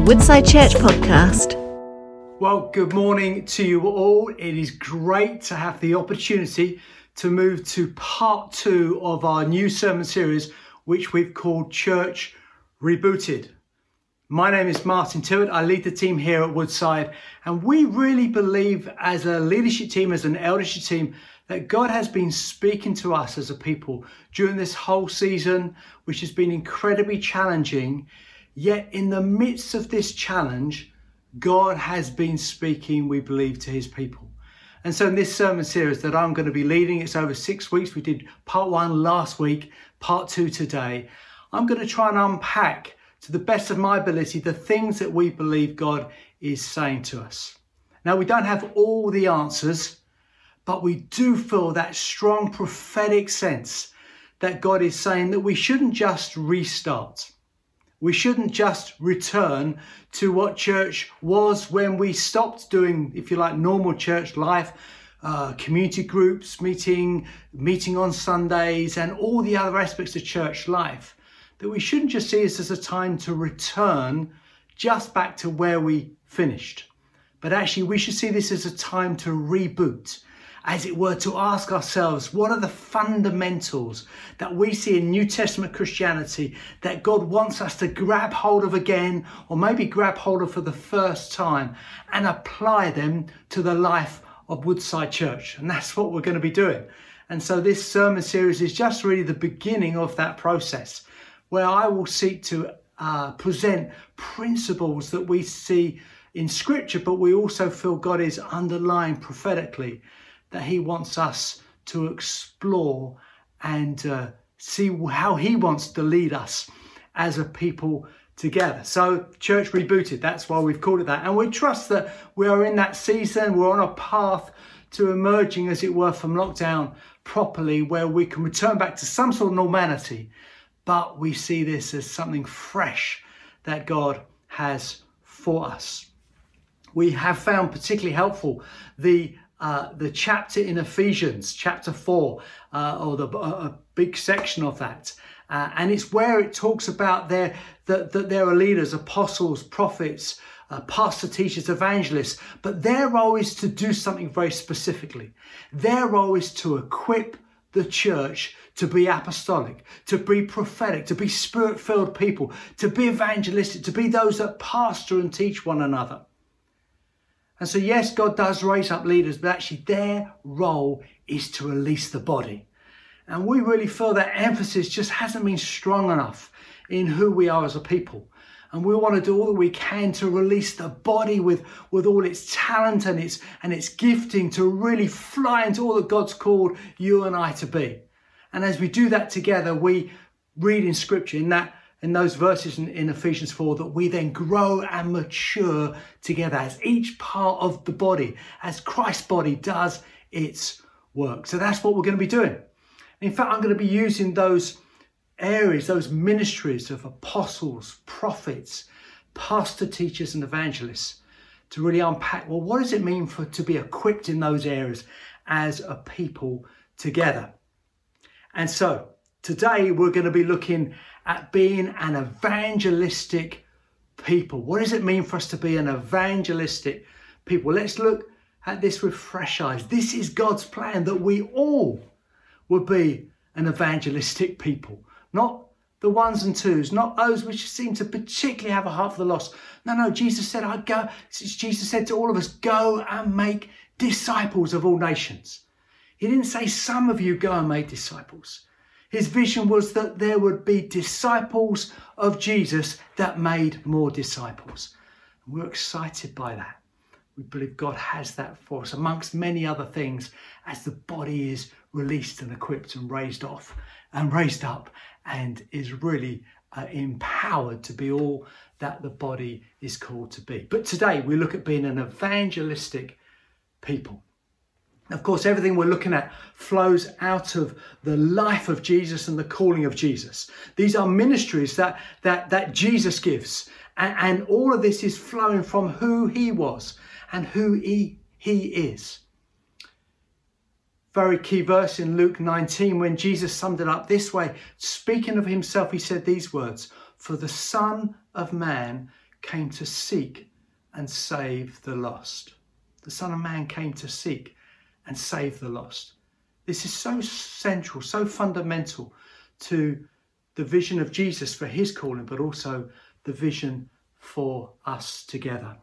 the Woodside Church podcast. Well, good morning to you all. It is great to have the opportunity to move to part two of our new sermon series, which we've called Church Rebooted. My name is Martin Tillett. I lead the team here at Woodside, and we really believe, as a leadership team, as an eldership team, that God has been speaking to us as a people during this whole season, which has been incredibly challenging. Yet, in the midst of this challenge, God has been speaking, we believe, to his people. And so, in this sermon series that I'm going to be leading, it's over six weeks. We did part one last week, part two today. I'm going to try and unpack, to the best of my ability, the things that we believe God is saying to us. Now, we don't have all the answers but we do feel that strong prophetic sense that God is saying that we shouldn't just restart. We shouldn't just return to what church was when we stopped doing, if you like, normal church life, uh, community groups, meeting, meeting on Sundays, and all the other aspects of church life. That we shouldn't just see this as a time to return just back to where we finished, but actually we should see this as a time to reboot as it were, to ask ourselves what are the fundamentals that we see in New Testament Christianity that God wants us to grab hold of again, or maybe grab hold of for the first time, and apply them to the life of Woodside Church. And that's what we're going to be doing. And so this sermon series is just really the beginning of that process where I will seek to uh, present principles that we see in scripture, but we also feel God is underlying prophetically that He wants us to explore and uh, see how He wants to lead us as a people together. So, Church Rebooted, that's why we've called it that. And we trust that we are in that season, we're on a path to emerging, as it were, from lockdown properly, where we can return back to some sort of normality. But we see this as something fresh that God has for us. We have found particularly helpful the uh, the chapter in Ephesians, chapter 4, uh, or the, a big section of that. Uh, and it's where it talks about their, that, that there are leaders, apostles, prophets, uh, pastor, teachers, evangelists, but their role is to do something very specifically. Their role is to equip the church to be apostolic, to be prophetic, to be spirit filled people, to be evangelistic, to be those that pastor and teach one another. And so, yes, God does raise up leaders, but actually their role is to release the body. And we really feel that emphasis just hasn't been strong enough in who we are as a people. And we want to do all that we can to release the body with, with all its talent and its, and its gifting to really fly into all that God's called you and I to be. And as we do that together, we read in scripture in that in those verses in, in, Ephesians 4 that we then grow and mature together as each part of the body, as Christ's body does its work. So that's what we're going to be doing. In fact, I'm going to be using those areas, those ministries of apostles, prophets, pastor, teachers, and evangelists to really unpack well, what does it mean for to be equipped in those areas as a people together? And so today we're going to be looking at being an evangelistic people. What does it mean for us to be an evangelistic people? Let's look at this with fresh eyes. This is God's plan that we all would be an evangelistic people, not the ones and twos, not those which seem to particularly have a heart for the lost. No, no, Jesus said, I go, Jesus said to all of us, go and make disciples of all nations. He didn't say some of you go and make disciples. His vision was that there would be disciples of Jesus that made more disciples. And we're excited by that. We believe God has that for us, amongst many other things, as the body is released and equipped and raised off and raised up and is really uh, empowered to be all that the body is called to be. But today we look at being an evangelistic people. Of course, everything we're looking at flows out of the life of Jesus and the calling of Jesus. These are ministries that, that, that Jesus gives. And, and all of this is flowing from who he was and who he, he is. Very key verse in Luke 19 when Jesus summed it up this way. Speaking of himself, he said these words For the Son of Man came to seek and save the lost. The Son of Man came to seek and save the lost. This is so central, so fundamental to the vision of Jesus for his calling, but also the vision for us together.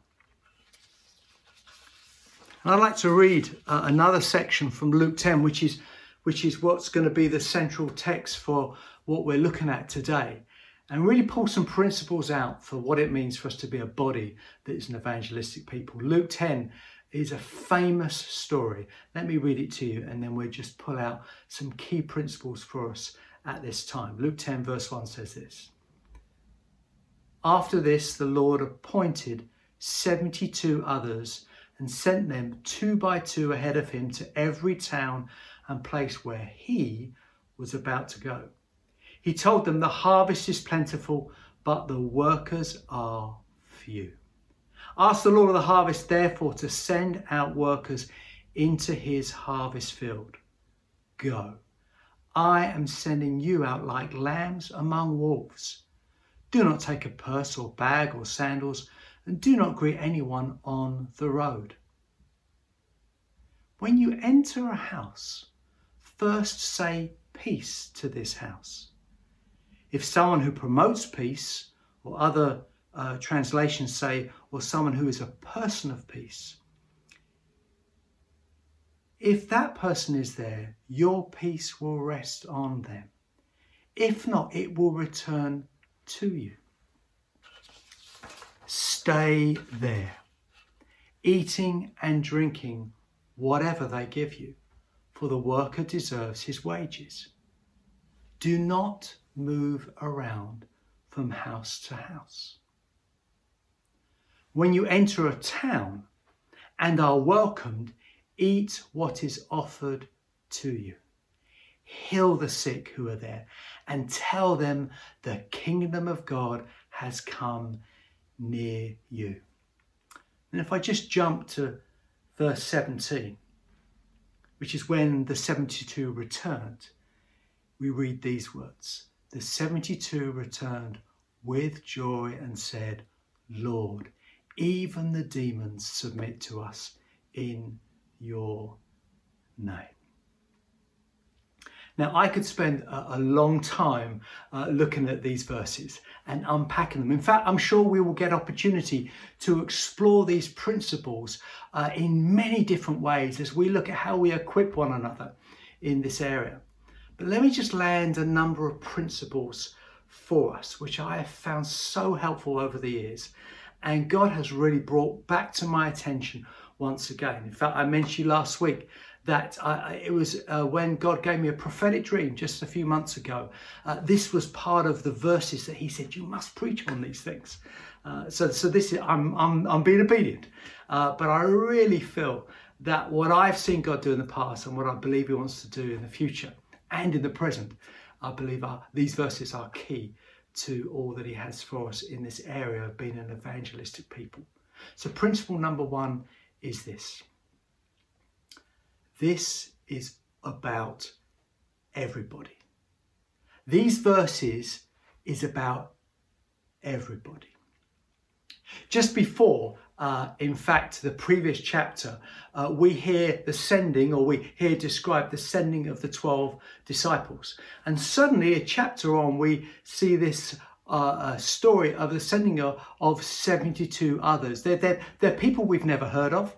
And I'd like to read uh, another section from Luke 10, which is, which is what's going to be the central text for what we're looking at today, and really pull some principles out for what it means for us to be a body that is an evangelistic people. Luke 10 is a famous story. Let me read it to you, and then we'll just pull out some key principles for us at this time. Luke 10, verse 1 says this After this, the Lord appointed 72 others and sent them two by two ahead of him to every town and place where he was about to go. He told them, The harvest is plentiful, but the workers are few. Ask the Lord of the harvest, therefore, to send out workers into his harvest field. Go. I am sending you out like lambs among wolves. Do not take a purse or bag or sandals, and do not greet anyone on the road. When you enter a house, first say peace to this house. If someone who promotes peace, or other uh, translations say, or someone who is a person of peace, if that person is there, your peace will rest on them. If not, it will return to you. Stay there, eating and drinking whatever they give you, for the worker deserves his wages. Do not move around from house to house. When you enter a town and are welcomed, eat what is offered to you. Heal the sick who are there and tell them the kingdom of God has come near you. And if I just jump to verse 17, which is when the 72 returned, we read these words The 72 returned with joy and said, Lord, even the demons submit to us in your name. Now, I could spend a, long time uh, looking at these verses and unpacking them. In fact, I'm sure we will get opportunity to explore these principles uh, in many different ways as we look at how we equip one another in this area. But let me just land a number of principles for us, which I have found so helpful over the years. And God has really brought back to my attention once again. In fact, I mentioned last week that I, it was uh, when God gave me a prophetic dream just a few months ago. Uh, this was part of the verses that He said, "You must preach on these things." Uh, so, so this is I'm I'm, I'm being obedient, uh, but I really feel that what I've seen God do in the past and what I believe He wants to do in the future and in the present, I believe are, these verses are key to all that He has for us in this area of being an evangelistic people. So, principle number one is this this is about everybody. These verses is about everybody. Just before, uh, in fact, the previous chapter, uh, we hear the sending, or we hear described the sending of the 12 disciples. And suddenly, a chapter on, we see this uh, story of the sending of, of 72 others. They're, they're, they're people we've never heard of.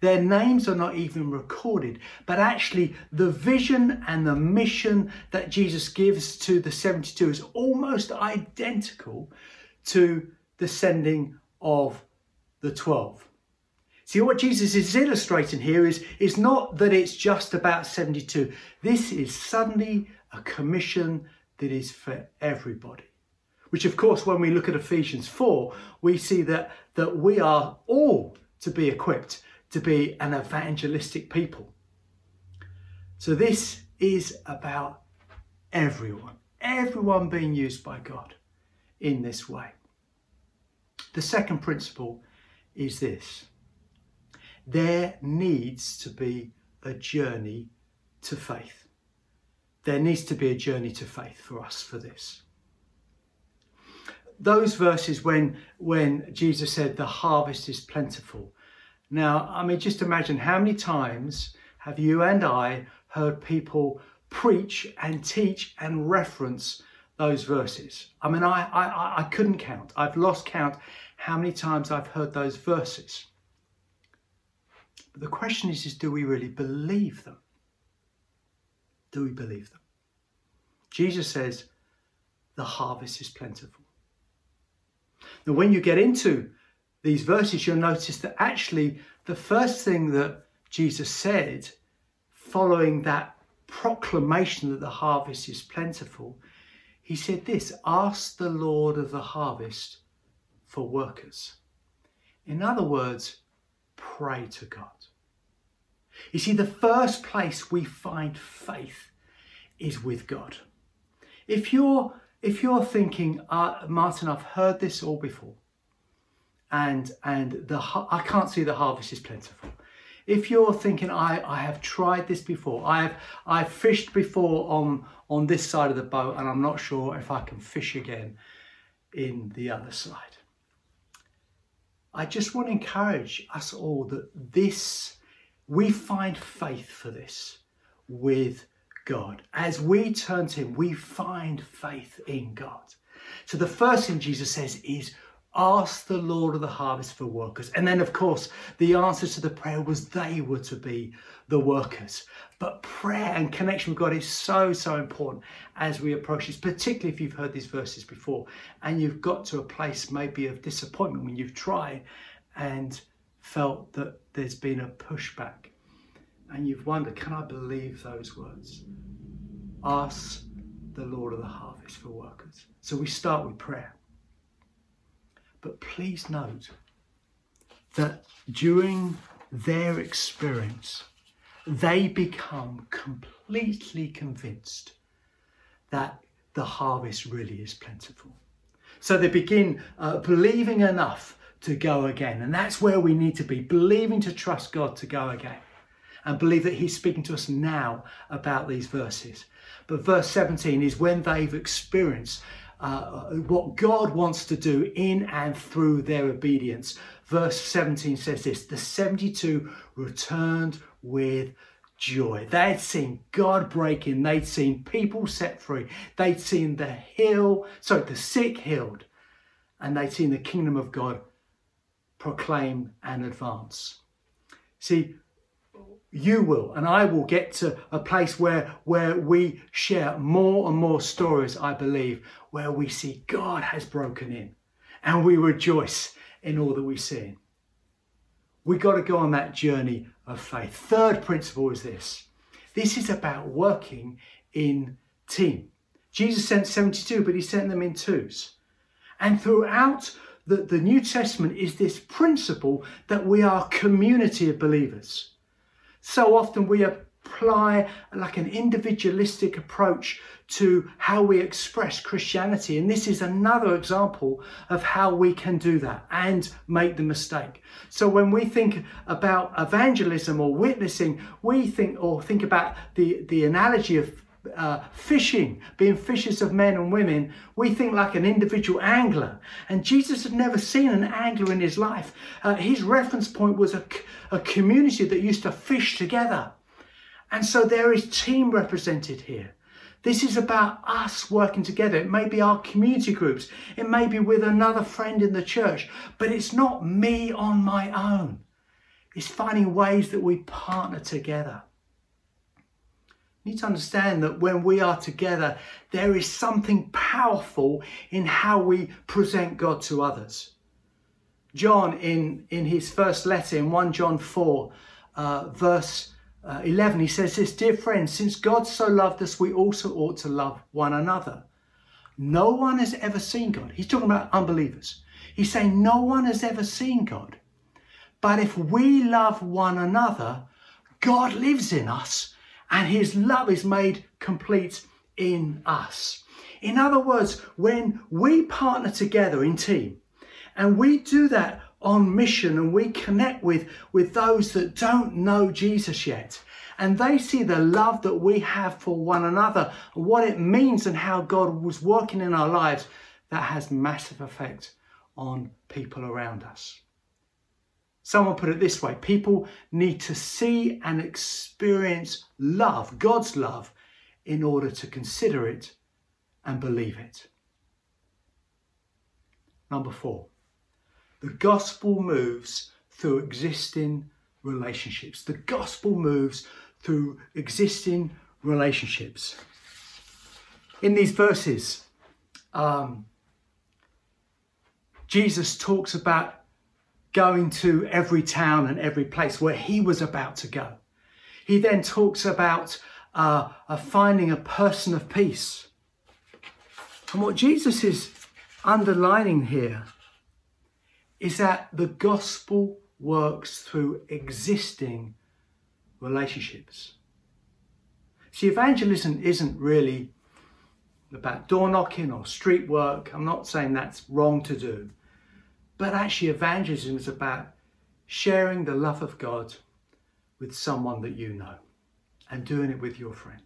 Their names are not even recorded, but actually, the vision and the mission that Jesus gives to the 72 is almost identical to the sending of the 12. See, what Jesus is illustrating here is, is not that it's just about 72. This is suddenly a commission that is for everybody. Which, of course, when we look at Ephesians 4, we see that, that we are all to be equipped to be an evangelistic people. So this is about everyone, everyone being used by God in this way. The second principle is this there needs to be a journey to faith. There needs to be a journey to faith for us for this. those verses when when Jesus said the harvest is plentiful. Now, I mean, just imagine how many times have you and I heard people preach and teach and reference those verses? I mean, I, I, I couldn't count. I've lost count how many times I've heard those verses. But the question is, is do we really believe them? Do we believe them? Jesus says, the harvest is plentiful. Now, when you get into these verses, you'll notice that actually the first thing that Jesus said following that proclamation that the harvest is plentiful, he said this Ask the Lord of the harvest for workers. In other words, pray to God. You see, the first place we find faith is with God. If you're if you're thinking, uh, Martin, I've heard this all before, and and the I can't see the harvest is plentiful. If you're thinking, I, I have tried this before, I have I've fished before on on this side of the boat, and I'm not sure if I can fish again in the other side. I just want to encourage us all that this we find faith for this with God. As we turn to Him, we find faith in God. So the first thing Jesus says is, ask the Lord of the harvest for workers. And then, of course, the answer to the prayer was they were to be the workers. But prayer and connection with God is so, so important as we approach this, particularly if you've heard these verses before and you've got to a place maybe of disappointment when you've tried and felt that there's been a pushback and you've wondered, can I believe those words? Ask the Lord of the harvest for workers. So we start with prayer. But please note that during their experience, they become completely convinced that the harvest really is plentiful. So they begin uh, believing enough to go again. And that's where we need to be believing to trust God to go again and believe that He's speaking to us now about these verses. But verse 17 is when they've experienced uh, what God wants to do in and through their obedience. Verse 17 says this The 72 returned with joy. They'd seen God breaking, they'd seen people set free, they'd seen the hill, sorry, the sick healed, and they'd seen the kingdom of God proclaim and advance. See, you will and I will get to a place where where we share more and more stories I believe where we see God has broken in and we rejoice in all that we see. We got to go on that journey of faith. Third principle is this. This is about working in team. Jesus sent 72 but he sent them in twos. And throughout the, the New Testament is this principle that we are community of believers. So often we apply like an individualistic approach to how we express Christianity. And this is another example of how we can do that and make the mistake. So when we think about evangelism or witnessing, we think or think about the, the analogy of uh, fishing, being fishers of men and women, we think like an individual angler. And Jesus had never seen an angler in his life. Uh, his reference point was a, a community that used to fish together. And so there is team represented here. This is about us working together. It may be our community groups, it may be with another friend in the church, but it's not me on my own. It's finding ways that we partner together need to understand that when we are together, there is something powerful in how we present God to others. John, in, in his first letter, in 1 John 4, uh, verse uh, 11, he says this Dear friends, since God so loved us, we also ought to love one another. No one has ever seen God. He's talking about unbelievers. He's saying, No one has ever seen God. But if we love one another, God lives in us and his love is made complete in us. In other words, when we partner together in team and we do that on mission and we connect with, with those that don't know Jesus yet, and they see the love that we have for one another and what it means and how God was working in our lives, that has massive effect on people around us. Someone put it this way people need to see and experience love, God's love, in order to consider it and believe it. Number four, the gospel moves through existing relationships. The gospel moves through existing relationships. In these verses, um, Jesus talks about going to every town and every place where he was about to go. He then talks about uh, uh, finding a person of peace. And what Jesus is underlining here is that the gospel works through existing relationships. See, evangelism isn't really about door knocking or street work. I'm not saying that's wrong to do. But actually, evangelism is about sharing the love of God with someone that you know and doing it with your friend.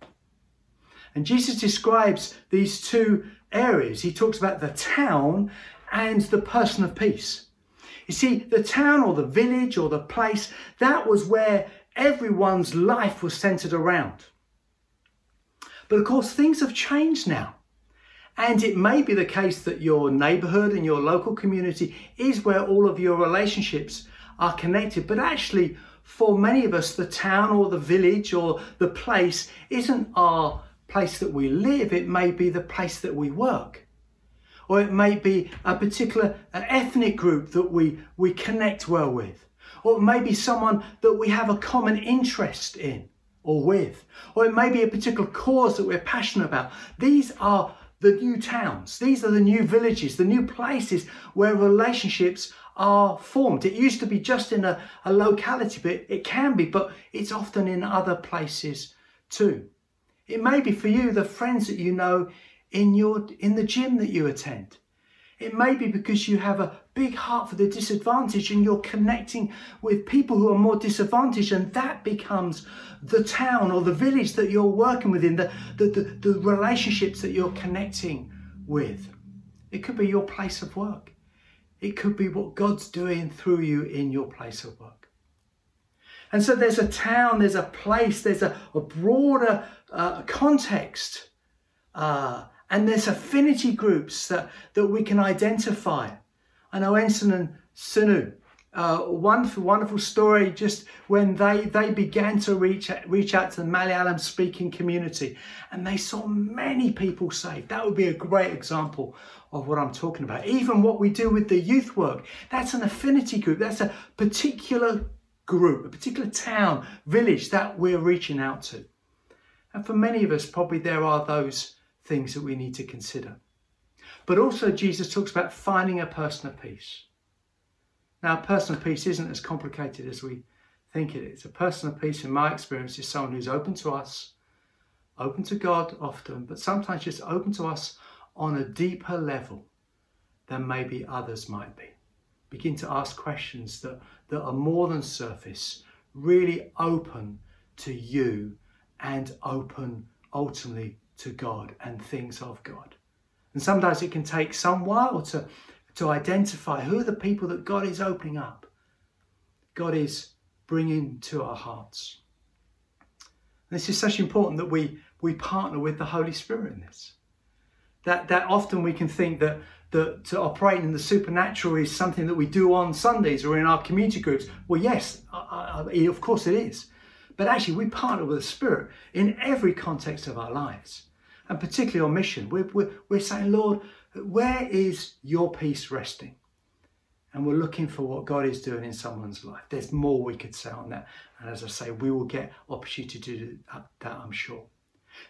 And Jesus describes these two areas. He talks about the town and the person of peace. You see, the town or the village or the place, that was where everyone's life was centered around. But of course, things have changed now. And it may be the case that your neighborhood and your local community is where all of your relationships are connected. But actually, for many of us, the town or the village or the place isn't our place that we live, it may be the place that we work. Or it may be a particular uh, ethnic group that we, we connect well with. Or it may be someone that we have a common interest in or with. Or it may be a particular cause that we're passionate about. These are the new towns. These are the new villages, the new places where relationships are formed. It used to be just in a, a locality, but it can be, but it's often in other places too. It may be for you the friends that you know in your in the gym that you attend. It may be because you have a big heart for the disadvantaged and you're connecting with people who are more disadvantaged, and that becomes the town or the village that you're working within, the, the, the, the relationships that you're connecting with. It could be your place of work, it could be what God's doing through you in your place of work. And so there's a town, there's a place, there's a, a broader uh, context. Uh, and there's affinity groups that, that we can identify. I know Ensign and Sunu, uh, wonderful, wonderful story just when they, they began to reach, reach out to the Malayalam speaking community and they saw many people saved. That would be a great example of what I'm talking about. Even what we do with the youth work, that's an affinity group, that's a particular group, a particular town, village that we're reaching out to. And for many of us, probably there are those things that we need to consider. But also, Jesus talks about finding a person of peace. Now, a person of peace isn't as complicated as we think it is. A person of peace, in my experience, is someone who's open to us, open to God often, but sometimes just open to us on a deeper level than maybe others might be. Begin to ask questions that, that are more than surface, really open to you and open ultimately to God and things of God. And sometimes it can take some while to, to identify who are the people that God is opening up, God is bringing to our hearts. And this is such important that we, we partner with the Holy Spirit in this. That, that often we can think that, that to operate in the supernatural is something that we do on Sundays or in our community groups. Well, yes, I, I, of course it is. But actually, we partner with the Spirit in every context of our lives and particularly on mission, we're, we're, we're saying, Lord, where is your peace resting? And we're looking for what God is doing in someone's life. There's more we could say on that. And as I say, we will get opportunity to do that, I'm sure.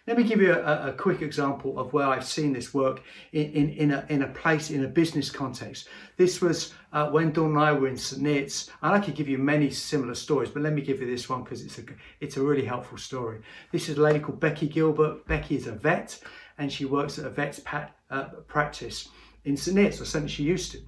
Let me give you a, a, quick example of where I've seen this work in, in, in, a, in a place, in a business context. This was uh, when Dawn and I were in St. Neots, and I could give you many similar stories, but let me give you this one because it's a, it's a really helpful story. This is a lady called Becky Gilbert. Becky is a vet, and she works at a vet's pat, uh, practice in St. Neots, or something she used to.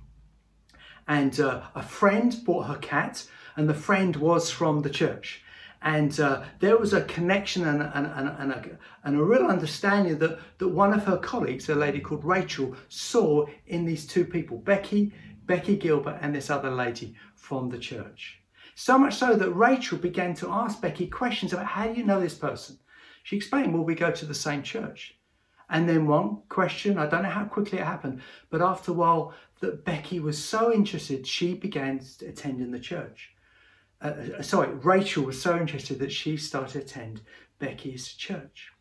And uh, a friend bought her cat, and the friend was from the church And uh, there was a connection and, and, and, and, a, and a real understanding that, that one of her colleagues, a lady called Rachel, saw in these two people, Becky, Becky Gilbert, and this other lady from the church. So much so that Rachel began to ask Becky questions about how do you know this person? She explained, well, we go to the same church. And then one question, I don't know how quickly it happened, but after a while, that Becky was so interested, she began attending the church. Uh, sorry, Rachel was so interested that she started to attend Becky's church.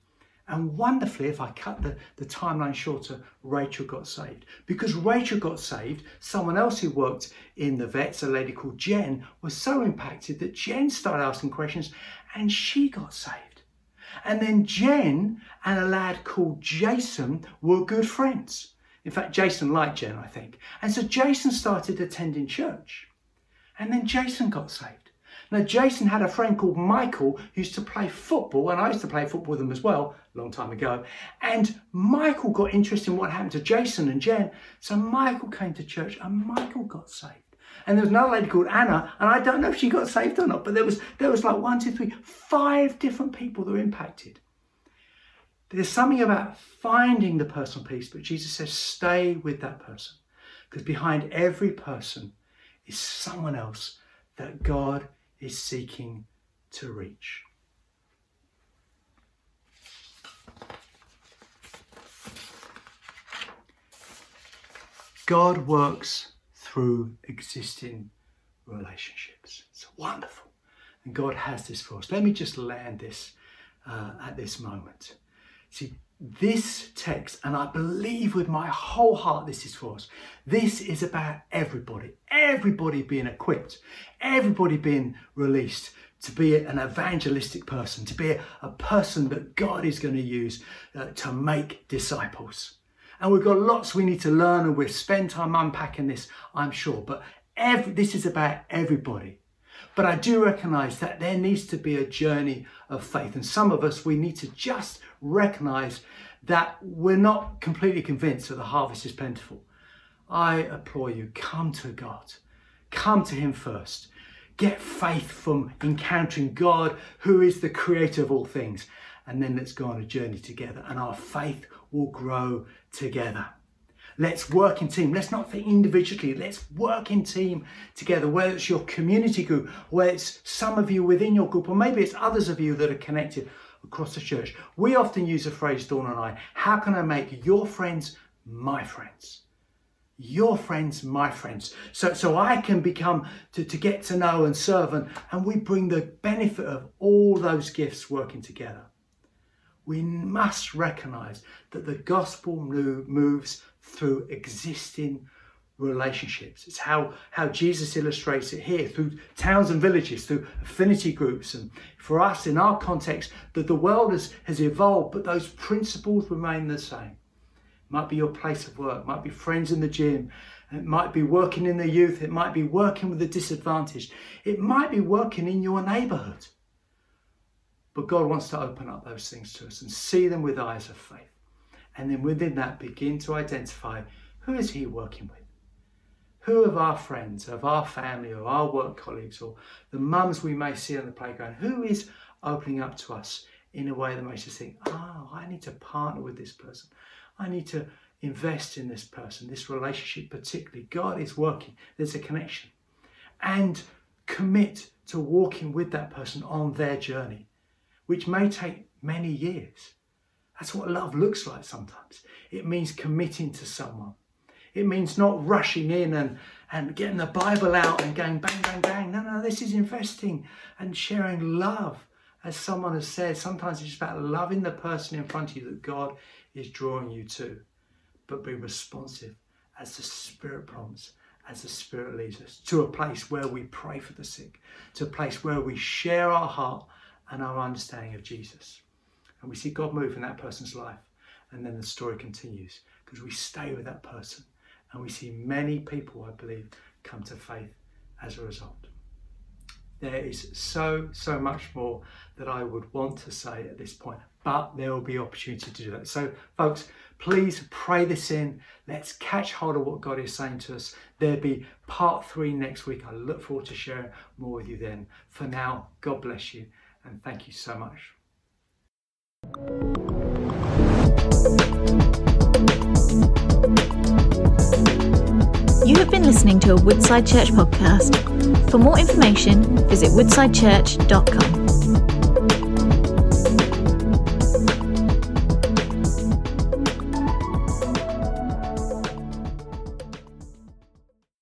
And wonderfully, if I cut the, the timeline shorter, Rachel got saved. Because Rachel got saved, someone else who worked in the vets, a lady called Jen, was so impacted that Jen started asking questions and she got saved. And then Jen and a lad called Jason were good friends. In fact, Jason liked Jen, I think. And so Jason started attending church. And then Jason got saved. Now, Jason had a friend called Michael who used to play football, and I used to play football with him as well, a long time ago. And Michael got interested in what happened to Jason and Jen. So Michael came to church and Michael got saved. And there was another lady called Anna, and I don't know if she got saved or not, but there was there was like one, two, three, five different people that were impacted. There's something about finding the personal peace, but Jesus says, stay with that person. Because behind every person is someone else that God is seeking to reach. God works through existing relationships. It's wonderful. And God has this for us. Let me just land this uh, at this moment. See, this text, and I believe with my whole heart this is for us, this is about everybody, everybody being equipped, everybody being released to be an evangelistic person, to be a, person that God is going to use uh, to make disciples. And we've got lots we need to learn, and we've spent time unpacking this, I'm sure. But every, this is about everybody. But I do recognize that there needs to be a journey of faith. And some of us, we need to just recognize that we're not completely convinced that the harvest is plentiful. I implore you, come to God. Come to Him first. Get faith from encountering God, who is the creator of all things. And then let's go on a journey together. And our faith will grow together. Let's work in team. Let's not think individually. Let's work in team together, whether it's your community group, whether it's some of you within your group, or maybe it's others of you that are connected across the church. We often use the phrase, Dawn and I, how can I make your friends my friends? Your friends, my friends. So, so I can become to, to get to know and serve, and, and we bring the benefit of all those gifts working together we must recognize that the gospel moves through existing relationships. It's how, how Jesus illustrates it here through towns and villages, through affinity groups. And for us, in our context, that the world has, has evolved, but those principles remain the same. It might be your place of work, might be friends in the gym, it might be working in the youth, it might be working with the disadvantaged, it might be working in your neighborhood. But God wants to open up those things to us and see them with eyes of faith. And then within that, begin to identify who is He working with? Who of our friends, of our family, or our work colleagues, or the mums we may see on the playground, who is opening up to us in a way that makes us think, oh, I need to partner with this person. I need to invest in this person, this relationship particularly. God is working, there's a connection. And commit to walking with that person on their journey which may take many years. That's what love looks like sometimes. It means committing to someone. It means not rushing in and, and getting the Bible out and going bang, bang, bang. No, no, this is investing and sharing love. As someone has said, sometimes it's about loving the person in front of you that God is drawing you to. But be responsive as the Spirit prompts, as the Spirit leads us, to a place where we pray for the sick, to a place where we share our heart and our understanding of Jesus. And we see God move in that person's life. And then the story continues because we stay with that person. And we see many people, I believe, come to faith as a result. There is so, so much more that I would want to say at this point, but there will be opportunity to do that. So, folks, please pray this in. Let's catch hold of what God is saying to us. There'll be part three next week. I look forward to sharing more with you then. For now, God bless you And thank you so much. You have been listening to a Woodside Church podcast. For more information, visit woodsidechurch.com.